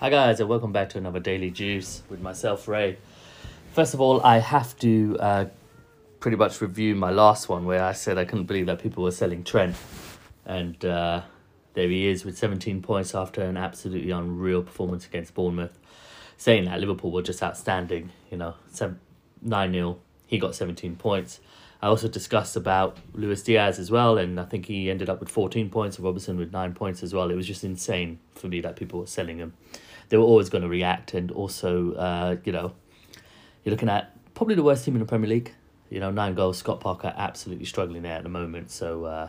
Hi guys, and welcome back to another Daily Juice with myself, Ray. First of all, I have to uh, pretty much review my last one where I said I couldn't believe that people were selling Trent, and uh, there he is with 17 points after an absolutely unreal performance against Bournemouth. Saying that Liverpool were just outstanding, you know, 9 0, he got 17 points. I also discussed about Luis Diaz as well, and I think he ended up with 14 points, and Robertson with 9 points as well. It was just insane for me that people were selling him. They were always going to react, and also, uh, you know, you're looking at probably the worst team in the Premier League. You know, nine goals. Scott Parker absolutely struggling there at the moment. So, uh,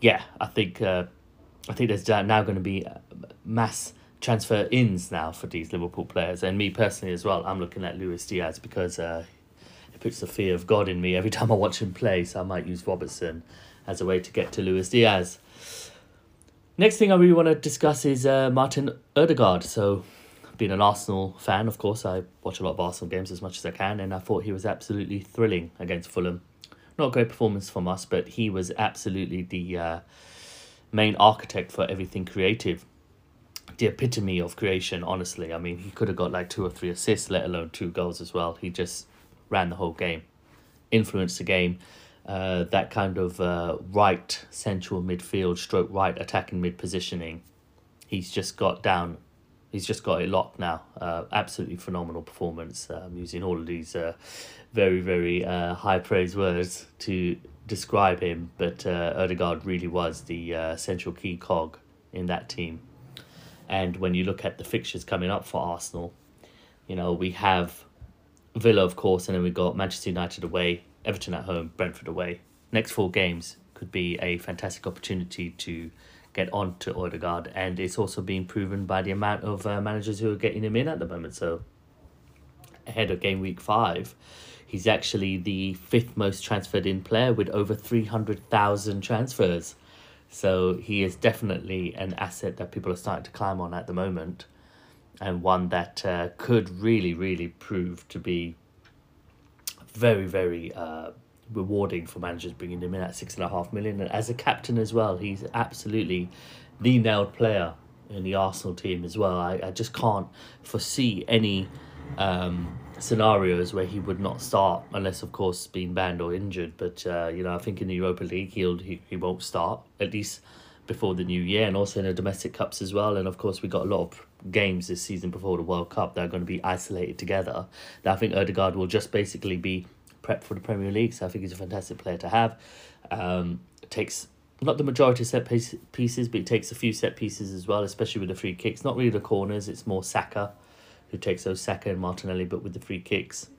yeah, I think uh, I think there's now going to be mass transfer ins now for these Liverpool players, and me personally as well. I'm looking at Luis Diaz because uh, puts the fear of God in me every time I watch him play, so I might use Robertson as a way to get to Luis Diaz. Next thing I really want to discuss is uh, Martin Odegaard. So, being an Arsenal fan, of course, I watch a lot of Arsenal games as much as I can, and I thought he was absolutely thrilling against Fulham. Not a great performance from us, but he was absolutely the uh, main architect for everything creative. The epitome of creation, honestly. I mean, he could have got like two or three assists, let alone two goals as well. He just ran the whole game, influenced the game. Uh, that kind of uh, right central midfield, stroke right attacking mid positioning, he's just got down. He's just got it locked now. Uh, absolutely phenomenal performance. Um, using all of these uh, very very uh, high praise words to describe him, but uh, Odegaard really was the uh, central key cog in that team. And when you look at the fixtures coming up for Arsenal, you know we have Villa, of course, and then we've got Manchester United away, Everton at home, Brentford away. Next four games could be a fantastic opportunity to get on to Odegaard, and it's also being proven by the amount of uh, managers who are getting him in at the moment. So, ahead of game week five, he's actually the fifth most transferred in player with over 300,000 transfers. So, he is definitely an asset that people are starting to climb on at the moment and one that uh, could really, really prove to be very, very uh, rewarding for managers bringing him in at six and a half million. And as a captain as well, he's absolutely the nailed player in the Arsenal team as well. I, I just can't foresee any um, scenarios where he would not start, unless, of course, being banned or injured. But, uh, you know, I think in the Europa League, he'll, he, he won't start, at least before the new year, and also in the domestic cups as well. And, of course, we got a lot of games this season before the World Cup that are going to be isolated together. That I think Odegaard will just basically be prepped for the Premier League. So I think he's a fantastic player to have. Um, takes not the majority of set piece, pieces, but he takes a few set pieces as well, especially with the free kicks. Not really the corners, it's more Saka who takes those Saka and Martinelli, but with the free kicks,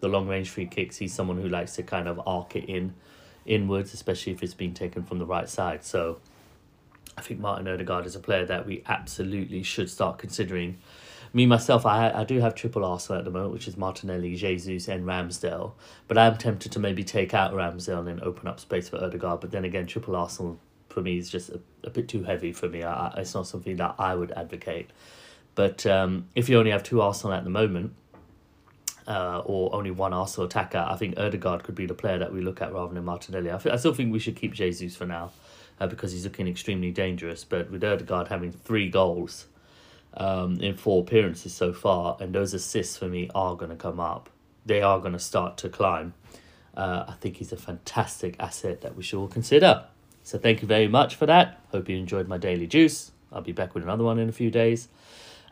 the long range free kicks, he's someone who likes to kind of arc it in inwards, especially if it's being taken from the right side. So I think Martin Odegaard is a player that we absolutely should start considering. Me myself, I I do have triple Arsenal at the moment, which is Martinelli, Jesus, and Ramsdale. But I'm tempted to maybe take out Ramsdale and open up space for Odegaard. But then again, triple Arsenal for me is just a, a bit too heavy for me. I, it's not something that I would advocate. But um, if you only have two Arsenal at the moment, uh, or only one Arsenal attacker, I think Odegaard could be the player that we look at rather than Martinelli. I, I still think we should keep Jesus for now uh, because he's looking extremely dangerous. But with Odegaard having three goals um, in four appearances so far, and those assists for me are going to come up, they are going to start to climb. Uh, I think he's a fantastic asset that we should all consider. So thank you very much for that. Hope you enjoyed my daily juice. I'll be back with another one in a few days.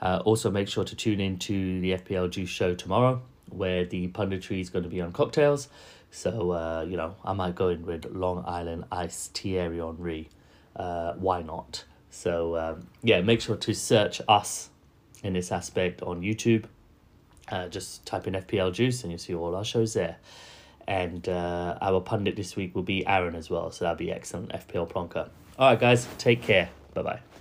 Uh, also, make sure to tune in to the FPL Juice show tomorrow, where the punditry is going to be on cocktails. So, uh, you know, I might go in with Long Island Ice Thierry Henry. Uh, why not? So, um, yeah, make sure to search us in this aspect on YouTube. Uh, just type in FPL Juice and you'll see all our shows there. And uh, our pundit this week will be Aaron as well. So that'll be excellent. FPL Plonker. All right, guys, take care. Bye bye.